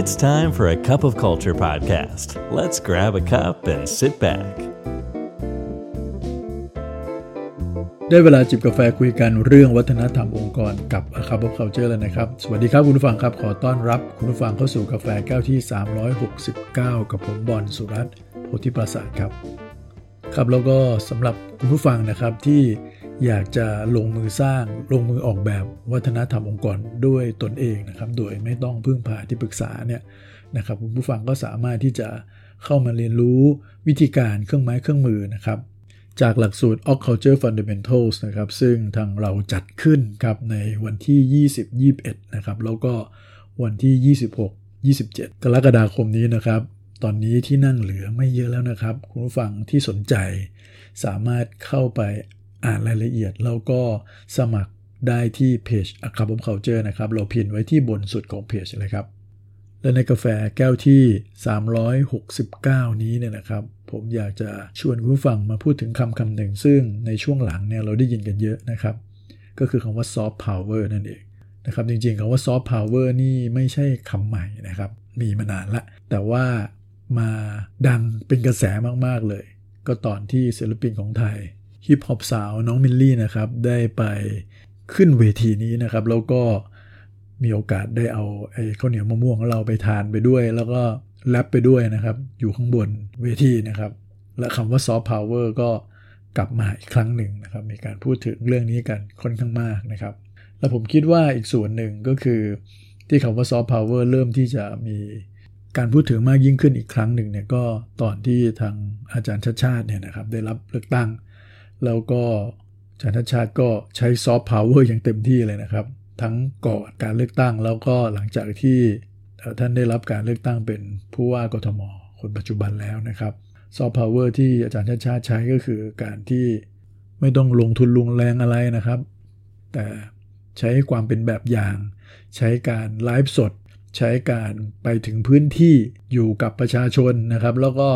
It's time for a cup of culture podcast. Let's grab a cup and sit back. ได้เวลาจิบกาแฟคุยกันเรื่องวัฒนธรรมองค์กรกับ A Cup of Culture แล้วนะครับ สวัสดีครับคุณผู้ฟังครับ ขอต้อนรับคุณผู้ฟังเข้าสู่กาแฟแก้วที่ 369 กับผมบอลสุรัตน์โพธิปราศาสครับ ครับแล้วก็สำหรับคุณผู้ฟังนะครับที่ อยากจะลงมือสร้างลงมือออกแบบวัฒนธรรมองค์กรด้วยตนเองนะครับ โดยไม่ต้องพึ่งพาที่ปรึกษาเนี่ยนะครับคุณผู้ฟังก็สามารถที่จะเข้ามาเรียนรู้วิธีการเครื่องไม้เครื่องมือนะครับจากหลักสูตร Oc Culture Fundamentals นะครับซึ่งทางเราจัดขึ้นครับในวันที่ 20 21 นะครับแล้วก็วันที่ 26 27 กรกฎาคมนี้นะครับ ตอนนี้ที่นั่งเหลือไม่เยอะแล้วนะครับ คุณผู้ฟังที่สนใจสามารถเข้าไป อ่านรายละเอียดแล้วก็สมัครได้ที่เพจ A Cup of Culture นะครับ เราพิมพ์ไว้ที่บนสุดของเพจเลยครับ และในกาแฟแก้วที่ 369 นี้เนี่ยนะครับ ผมอยากจะชวนคุณผู้ฟังมาพูดถึงคำคำหนึ่ง ซึ่งในช่วงหลังเนี่ยเราได้ยินกันเยอะนะครับ ก็คือคำว่า soft power นั่นเองนะครับจริงๆคำว่า soft power นี่ไม่ใช่คำใหม่นะครับ มีมานานละ แต่ว่ามาดังเป็นกระแสมากๆเลย ก็ตอนที่ศิลปินของไทย ฮิปฮอปสาวน้องมิลลี่นะครับได้ไปขึ้นเวทีนี้นะครับ แล้วก็มีโอกาสได้เอาไอ้ข้าวเหนียวมะม่วงของเราไปทานไปด้วย แล้วก็แรปไปด้วยนะครับ อยู่ข้างบนเวทีนะครับ และคำว่า soft power ก็กลับมาอีกครั้งหนึ่งนะครับ มีการพูดถึงเรื่องนี้กันค่อนข้างมากนะครับ และผมคิดว่าอีกส่วนหนึ่งก็คือที่คำว่า soft power เริ่มที่จะมีการพูดถึงมากยิ่งขึ้นอีกครั้งหนึ่งเนี่ยก็ตอนที่ทางอาจารย์ชัชชาติเนี่ยนะครับได้รับเลือกตั้ง แล้วก็อาจารย์ชัชชาติก็ใช้ soft power อย่างเต็มที่เลยนะครับ ทั้งก่อนการเลือกตั้งแล้วก็หลังจากที่ท่านได้รับการเลือกตั้งเป็นผู้ว่ากทม คนปัจจุบันแล้วนะครับ soft power ที่อาจารย์ชัชชาติใช้ก็คือการที่ไม่ต้องลงทุนลงแรงอะไรนะครับ แต่ใช้ความเป็นแบบอย่าง ใช้การไลฟ์สด ใช้การไปถึงพื้นที่อยู่กับประชาชนนะครับ แล้วก็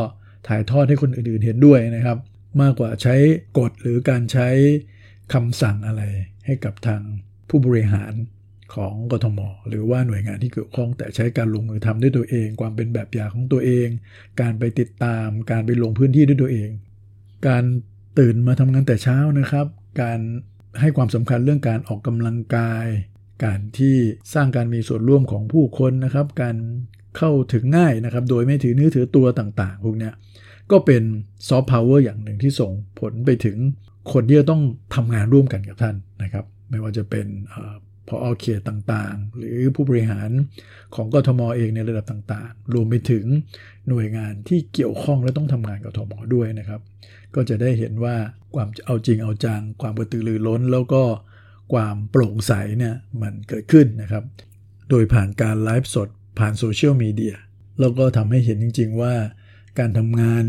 ถ่ายทอดให้คนอื่นๆเห็นด้วยนะครับ มากกว่าใช้กฎหรือการใช้คำสั่งอะไรให้กับทางผู้บริหารของกทม หรือว่าหน่วยงานที่เกี่ยวข้องแต่ใช้การลงมือทำด้วยตัวเอง ความเป็นแบบอย่างของตัวเอง การไปติดตาม การไปลงพื้นที่ด้วยตัวเอง การตื่นมาทำงานแต่เช้านะครับ การให้ความสำคัญเรื่องการออกกำลังกาย การที่สร้างการมีส่วนร่วมของผู้คนนะครับ การเข้าถึงง่ายนะครับ โดยไม่ถือเนื้อถือตัวต่างๆ พวกเนี้ย ก็เป็น soft power อย่างหนึ่งที่ส่งผลไปถึงคนที่จะต้องทำงานร่วมกันกับท่านนะครับ ไม่ว่าจะเป็นผอ.เขตต่างๆ หรือผู้บริหารของกทมเองในระดับต่างๆ รวมไปถึงหน่วยงานที่เกี่ยวข้องและต้องทำงานกับกทมด้วยนะครับ ก็จะได้เห็นว่าความเอาจริงเอาจัง ความกระตือรือร้น แล้วก็ความโปร่งใสเนี่ยมันเกิดขึ้นนะครับ โดยผ่านการไลฟ์สดผ่าน social media แล้วก็ทำให้เห็นจริง ๆ ว่า การทำงาน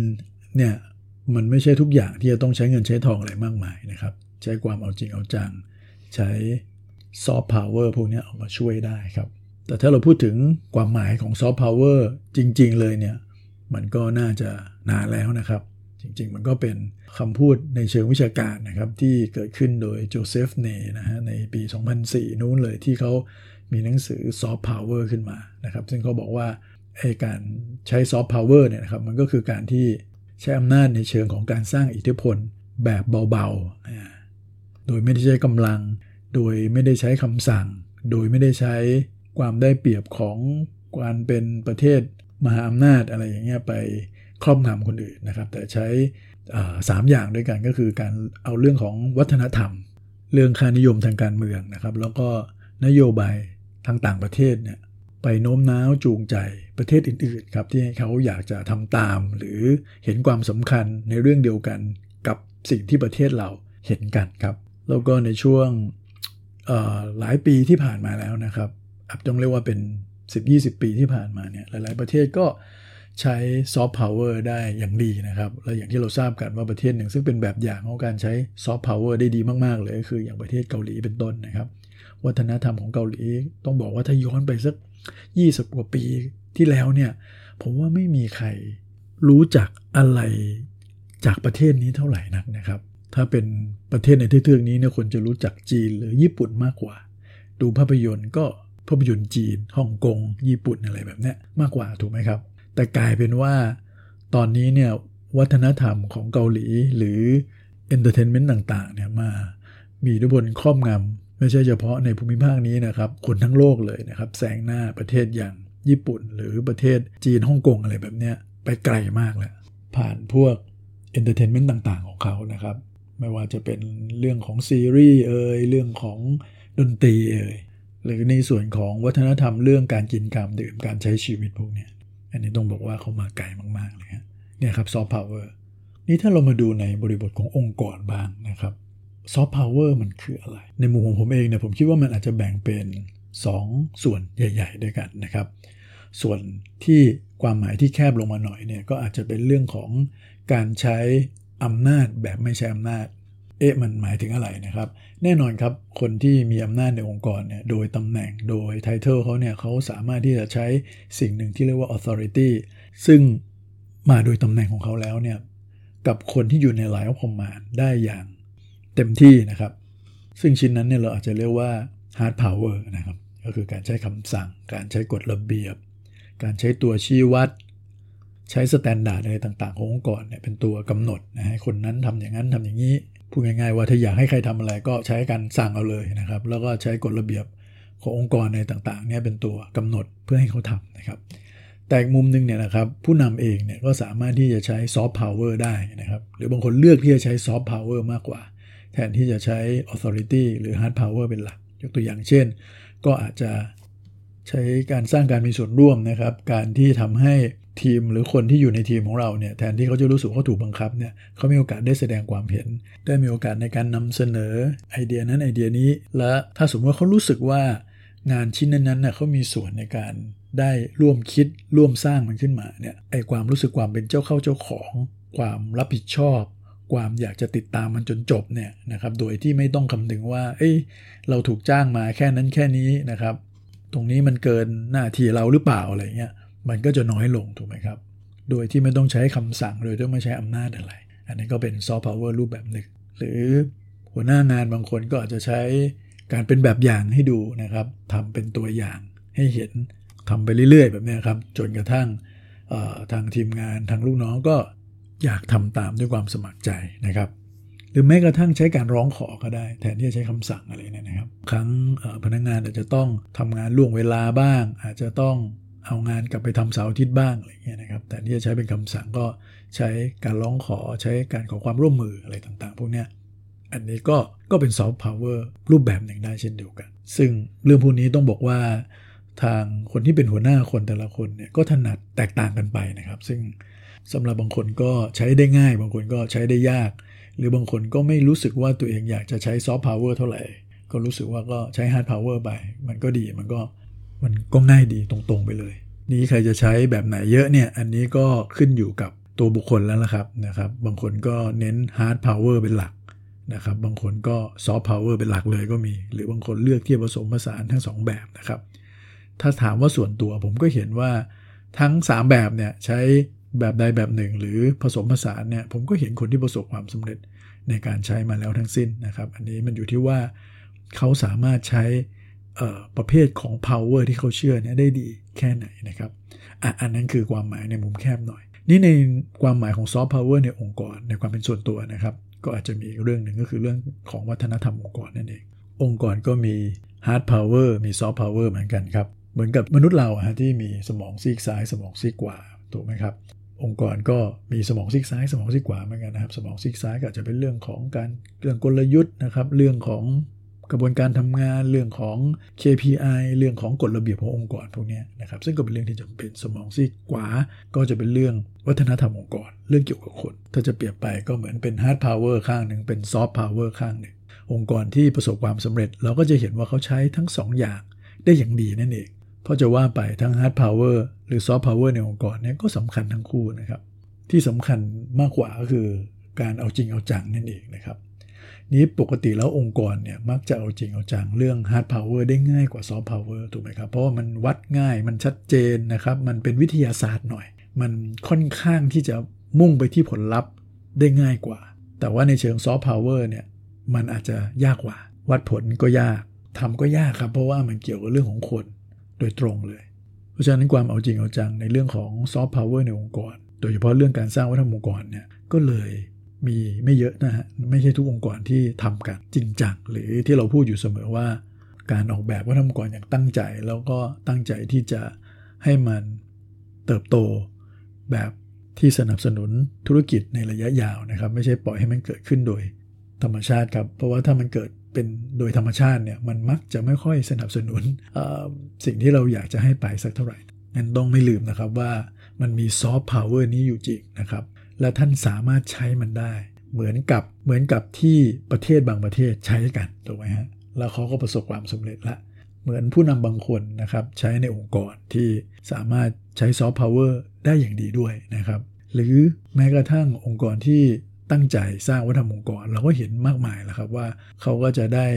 เนี่ยมันไม่ใช่ทุกอย่างที่จะต้องใช้เงินใช้ทองอะไรมากมายนะครับ ใช้ความเอาจริงเอาจัง ใช้ soft power พวกนี้ออกมาช่วยได้ครับ แต่ถ้าเราพูดถึงความหมายของ soft power จริง ๆ เลยเนี่ยมันก็น่าจะนานแล้วนะครับ จริง ๆ มันก็เป็นคำพูดในเชิงวิชาการนะครับ ที่เกิดขึ้นโดยโจเซฟไนนะฮะในปี 2004 นู้นเลยที่เขามีหนังสือ soft power ขึ้นมานะครับ ซึ่งเขาบอกว่า ไอ้การใช้ soft power เนี่ยนะครับมันก็คือการที่ใช้อำนาจในเชิงของการสร้างอิทธิพลแบบเบาๆ โดยไม่ได้ใช้กำลัง โดยไม่ได้ใช้คำสั่ง โดยไม่ได้ใช้ความได้เปรียบของการเป็นประเทศมหาอำนาจอะไรอย่างเงี้ยไปครอบงำคนอื่นนะครับ แต่ใช้สามอย่างด้วยกันก็คือการเอาเรื่องของวัฒนธรรม เรื่องค่านิยมทางการเมืองนะครับ แล้วก็นโยบายทางต่างประเทศเนี่ย ไปโน้มน้าวจูงใจประเทศอื่นๆครับที่เขาอยากจะทำตาม หรือเห็นความสำคัญในเรื่องเดียวกันกับสิ่งที่ประเทศเราเห็นกันครับ แล้วก็ในช่วงหลายปีที่ผ่านมาแล้วนะครับอับต้องเรียกว่าเป็น 10-20 ปีที่ผ่านมาเนี่ยหลาย ๆ ประเทศก็ใช้ soft power ได้อย่างดีนะครับ และอย่างที่เราทราบกันว่าประเทศหนึ่ง ซึ่งเป็นแบบอย่างของการใช้ soft power ได้ดีมาก ๆ เลย ก็คืออย่างประเทศเกาหลีเป็นต้นนะครับ วัฒนธรรมของเกาหลีต้องบอกว่าถ้าย้อนไปสัก 20 กว่าปีที่แล้วเนี่ยผมว่าไม่มีใครรู้จักอะไรจากประเทศนี้เท่าไหร่นักนะครับ ถ้าเป็นประเทศในเทือกนี้เนี่ยคนจะรู้จักจีนหรือญี่ปุ่นมากกว่า ดูภาพยนตร์ก็ภาพยนตร์จีนฮ่องกง ญี่ปุ่นอะไรแบบนี้มากกว่าถูกไหมครับ แต่กลายเป็นว่าตอนนี้เนี่ยวัฒนธรรมของเกาหลีหรือ entertainment ต่างๆเนี่ยมามีอิทธิพลครอบงำ ไม่ใช่เฉพาะในภูมิภาคนี้นะครับ คนทั้งโลกเลยนะครับแซงหน้าประเทศอย่างญี่ปุ่น หรือประเทศจีนฮ่องกงอะไรแบบเนี้ยไปไกลมากแล้วผ่านพวก entertainment ต่างๆ ของเขานะครับ ไม่ว่าจะเป็นเรื่องของซีรีส์เอ่ยเรื่องของดนตรีเอ่ยหรือในส่วนของวัฒนธรรมเรื่องการกินการดื่มการใช้ชีวิตพวกนี้อันนี้ต้องบอกว่าเขามาไกลมากๆเลยฮะเนี่ยครับ soft power นี่ถ้าเรามาดูในบริบทขององค์กรบ้างนะครับ soft power มันคืออะไร ในมุมของผมเองเนี่ยผมคิดว่ามันอาจจะแบ่งเป็น2ส่วนใหญ่ ๆ ด้วยกันนะครับ ส่วนที่ความหมายที่แคบลงมาหน่อยเนี่ยก็อาจจะเป็นเรื่องของการใช้อำนาจแบบไม่ใช้อำนาจ เอ๊ะมันหมายถึงอะไรนะครับ แน่นอนครับคนที่มีอำนาจในองค์กรเนี่ยโดยตำแหน่งโดยไทเทลเขาเนี่ยเขาสามารถที่จะใช้สิ่งหนึ่งที่เรียกว่า authority ซึ่งมาโดยตำแหน่งของเขาแล้วเนี่ยกับคนที่อยู่ในหลายคอมานได้อย่าง เต็มที่นะครับ ซึ่งชิ้นนั้นเนี่ยเราอาจจะเรียกว่า hard power นะครับ ก็คือการใช้คำสั่ง การใช้กฎระเบียบ การใช้ตัวชี้วัด ใช้ standard อะไรต่างๆ ขององค์กรเนี่ยเป็นตัวกำหนดนะให้คนนั้นทำอย่างนั้นทำอย่างนี้ พูดง่ายๆว่าถ้าอยากให้ใครทำอะไรก็ใช้การสั่งเอาเลยนะครับ แล้วก็ใช้กฎระเบียบขององค์กรในต่างๆเนี่ยเป็นตัวกำหนดเพื่อให้เขาทำนะครับแต่มุมนึงเนี่ยนะครับผู้นำเองเนี่ยก็สามารถที่จะใช้ soft power ได้นะครับ หรือบางคนเลือกที่จะใช้ซอฟต์พาวเวอร์มากกว่า แทนที่จะใช้ authority หรือ hard power เป็นหลัก ยกตัวอย่างเช่น ก็อาจจะใช้การสร้างการมีส่วนร่วมนะครับ การที่ทำให้ทีมหรือคนที่อยู่ในทีมของเราเนี่ยแทนที่เขาจะรู้สึกเขาถูกบังคับเนี่ยเขามีโอกาสได้แสดงความเห็น ได้มีโอกาสในการนำเสนอไอเดียนั้นไอเดียนี้ และถ้าสมมติว่าเขารู้สึกว่างานชิ้นนั้นๆเน่ยเขามีส่วนในการได้ร่วมคิดร่วมสร้างมันขึ้นมาเนี่ยไอความรู้สึกความเป็นเจ้าเข้าเจ้าของ ความรับผิดชอบ ความอยากจะติดตามมันจนจบเนี่ยนะครับโดยที่ไม่ต้องคำนึงว่า เอ้ยเราถูกจ้างมาแค่นั้นแค่นี้นะครับ ตรงนี้มันเกินหน้าที่เราหรือเปล่าอะไรเงี้ยมันก็จะน้อยลงถูกไหมครับ โดยที่ไม่ต้องใช้คำสั่งโดยที่ไม่ใช้อำนาจอะไร อันนี้ก็เป็นซอฟต์พาวเวอร์รูปแบบหนึ่งหรือหัวหน้างานบางคนก็อาจจะใช้การเป็นแบบอย่างให้ดูนะครับทำเป็นตัวอย่างให้เห็นทำไปเรื่อยๆ แบบนี้ครับ จนกระทั่งทางทีมงานทางลูกน้องก็ อยากทำตามด้วยความสมัครใจนะครับ หรือแม้กระทั่งใช้การร้องขอก็ได้ แทนที่จะใช้คำสั่งอะไรเนี่ยนะครับ ครั้งพนักงงานอาจจะต้องทำงานล่วงเวลาบ้าง อาจจะต้องเอางานกลับไปทำเสาร์อาทิตย์บ้างอะไรเงี้ยนะครับแต่ที่จะใช้เป็นคำสั่งก็ใช้การร้องขอใช้การขอความร่วมมืออะไรต่างๆ พวกเนี้ยอันนี้ก็ก็เป็น soft power รูปแบบหนึ่งได้เช่นเดียวกัน ซึ่งเรื่องพวกนี้ต้องบอกว่า ทางคนที่เป็นหัวหน้าคนแต่ละคนเนี่ยก็ถนัดแตกต่างกันไปนะครับ ซึ่ง สำหรับบางคนก็ใช้ได้ง่าย บางคนก็ใช้ได้ยาก หรือบางคนก็ไม่รู้สึกว่าตัวเองอยากจะใช้ soft power เท่าไหร่ ก็รู้สึกว่าก็ใช้ hard power ไป มันก็ดีมันก็มันก็ง่ายดีตรงๆไปเลย นี้ใครจะใช้แบบไหนเยอะเนี่ย อันนี้ก็ขึ้นอยู่กับตัวบุคคลแล้วละครับนะครับ บางคนก็เน้น hard power เป็นหลักนะครับ บางคนก็ soft power เป็นหลักเลยก็มี หรือบางคนเลือกที่ผสมผสานทั้ง 2 แบบนะครับ ถ้าถามว่าส่วนตัวผมก็เห็นว่าทั้ง 3 แบบเนี่ยใช้ แบบใดแบบหนึ่ง หรือผสมผสานเนี่ยผมก็เห็นคนที่ประสบความสำเร็จในการใช้มาแล้วทั้งสิ้นนะครับ อันนี้มันอยู่ที่ว่าเขาสามารถใช้ประเภทของ power ที่เขาเชื่อเนี่ยได้ดีแค่ไหนนะครับอะอันนั้นคือความหมายในมุมแคบหน่อย นี่ในความหมายของ soft power ในองค์กรในความเป็นส่วนตัวนะครับ ก็อาจจะมีเรื่องหนึ่งก็คือเรื่องของวัฒนธรรมองค์กรนั่นเอง องค์กรก็มี hard power มี soft power เหมือนกันครับ เหมือนกับมนุษย์เราฮะที่มีสมองซีกซ้าย สมองซีกขวาถูกไหมครับ องค์กรก็มีสมองซีกซ้ายสมองซีกขวาเหมือนกันนะครับ สมองซีกซ้ายก็จะเป็นเรื่องของการเรื่องกลยุทธ์นะครับ เรื่องของกระบวนการทำงานเรื่องของ KPI เรื่องของกฎระเบียบขององค์กรพวกนี้นะครับ ซึ่งก็เป็นเรื่องที่จำเป็นสมองซีกขวาก็จะเป็นเรื่องวัฒนธรรมองค์กร เรื่องเกี่ยวกับคน ถ้าจะเปรียบไปก็เหมือนเป็น hard power ข้างหนึ่งเป็น soft power ข้างหนึ่งองค์กรที่ประสบความสำเร็จ เราก็จะเห็นว่าเขาใช้ทั้ง2อย่างได้อย่างดีนั่นเองเพราะจะว่าไปทั้ง hard power หรือ soft power ในองค์กรเนี่ยก็สำคัญทั้งคู่นะครับ ที่สำคัญมากกว่าก็คือการเอาจริงเอาจังนั่นเองนะครับ นี้ปกติแล้วองค์กรเนี่ยมักจะเอาจริงเอาจังเรื่อง hard power ได้ง่ายกว่า soft power ถูกไหมครับ เพราะว่ามันวัดง่ายมันชัดเจนนะครับ มันเป็นวิทยาศาสตร์หน่อย มันค่อนข้างที่จะมุ่งไปที่ผลลัพธ์ได้ง่ายกว่า แต่ว่าในเชิง soft power เนี่ยมันอาจจะยากกว่า วัดผลก็ยากทำก็ยากครับ เพราะว่ามันเกี่ยวกับเรื่องของคนโดยตรงเลย ราะฉะนั้นความเอาจริงเอาจังในเรื่องของซอฟต์พาวเวอร์ในองค์กร โดยเฉพาะเรื่องการสร้างวัฒนธรรมองค์กรเนี่ยก็เลยมีไม่เยอะนะฮะไม่ใช่ทุกองค์กรที่ทำกันจริงจังหรือที่เราพูดอยู่เสมอว่า การออกแบบวัฒนธรรมองค์กรอย่างตั้งใจ แล้วก็ตั้งใจที่จะให้มันเติบโตแบบที่สนับสนุนธุรกิจในระยะยาวนะครับ ไม่ใช่ปล่อยให้มันเกิดขึ้นโดยธรรมชาติครับ เพราะว่าถ้ามันเกิด เป็นโดยธรรมชาติเนี่ยมันมักจะไม่ค่อยสนับสนุนสิ่งที่เราอยากจะให้ไปสักเท่าไหร่งั้นต้องไม่ลืมนะครับว่ามันมี soft power นี้อยู่จริงนะครับ และท่านสามารถใช้มันได้ เหมือนกับเหมือนกับที่ประเทศบางประเทศใช้กันถูกไหมฮะแล้วเขาก็ประสบความสำเร็จละเหมือนผู้นำบางคนนะครับใช้ในองค์กรที่สามารถใช้ soft power ได้อย่างดีด้วยนะครับ หรือแม้กระทั่งองค์กรที่ ตั้งใจสร้างวัฒนธรรมองค์กรเราก็เห็นมากมายแล้วครับว่าเขาก็จะได้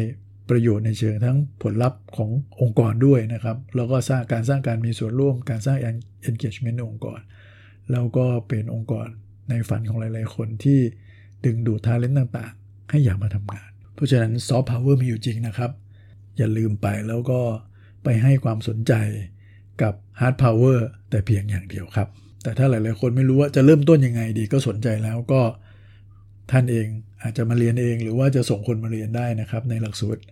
ประโยชน์ในเชิงทั้งผลลัพธ์ขององค์กรด้วยนะครับ แล้วก็สร้างการสร้างการมีส่วนร่วม การสร้าง engagement ในองค์กร แล้วก็เป็นองค์กรในฝันของหลาย ๆ คนที่ดึงดูด talent ต่าง ๆ ให้อยากมาทำงาน เพราะฉะนั้น soft power มีอยู่จริงนะครับ อย่าลืมไปแล้วก็ไปให้ความสนใจกับ hard power แต่เพียงอย่างเดียวครับ แต่ถ้าหลาย ๆ คนไม่รู้ว่าจะเริ่มต้นยังไงดีก็สนใจแล้วก็ ท่านเองอาจจะมาเรียนเองหรือว่าจะส่งคนมาเรียนได้นะครับ ในหลักสูตร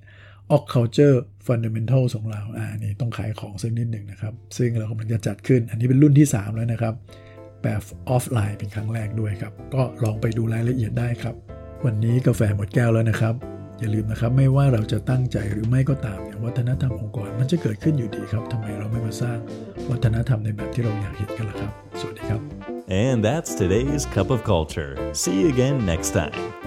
Oc Culture Fundamental ของเราอ่านี่ต้องขายของสักนิดหนึ่งนะครับ ซึ่งเรากำลังจะจัดขึ้น อันนี้เป็นรุ่นที่ 3 แล้วนะครับ แบบออฟไลน์เป็นครั้งแรกด้วยครับ ก็ลองไปดูรายละเอียดได้ครับ วันนี้กาแฟหมดแก้วแล้วนะครับ อย่าลืมนะครับไม่ว่าเราจะตั้งใจหรือไม่ก็ตามเนี่ยวัฒนธรรมองค์กรมันจะเกิดขึ้นอยู่ดีครับทำไมเราไม่มาสร้างวัฒนธรรมในแบบที่เราอยากเห็นกันล่ะครับ สวัสดีครับ And that's today's Cup of Culture. See you again next time.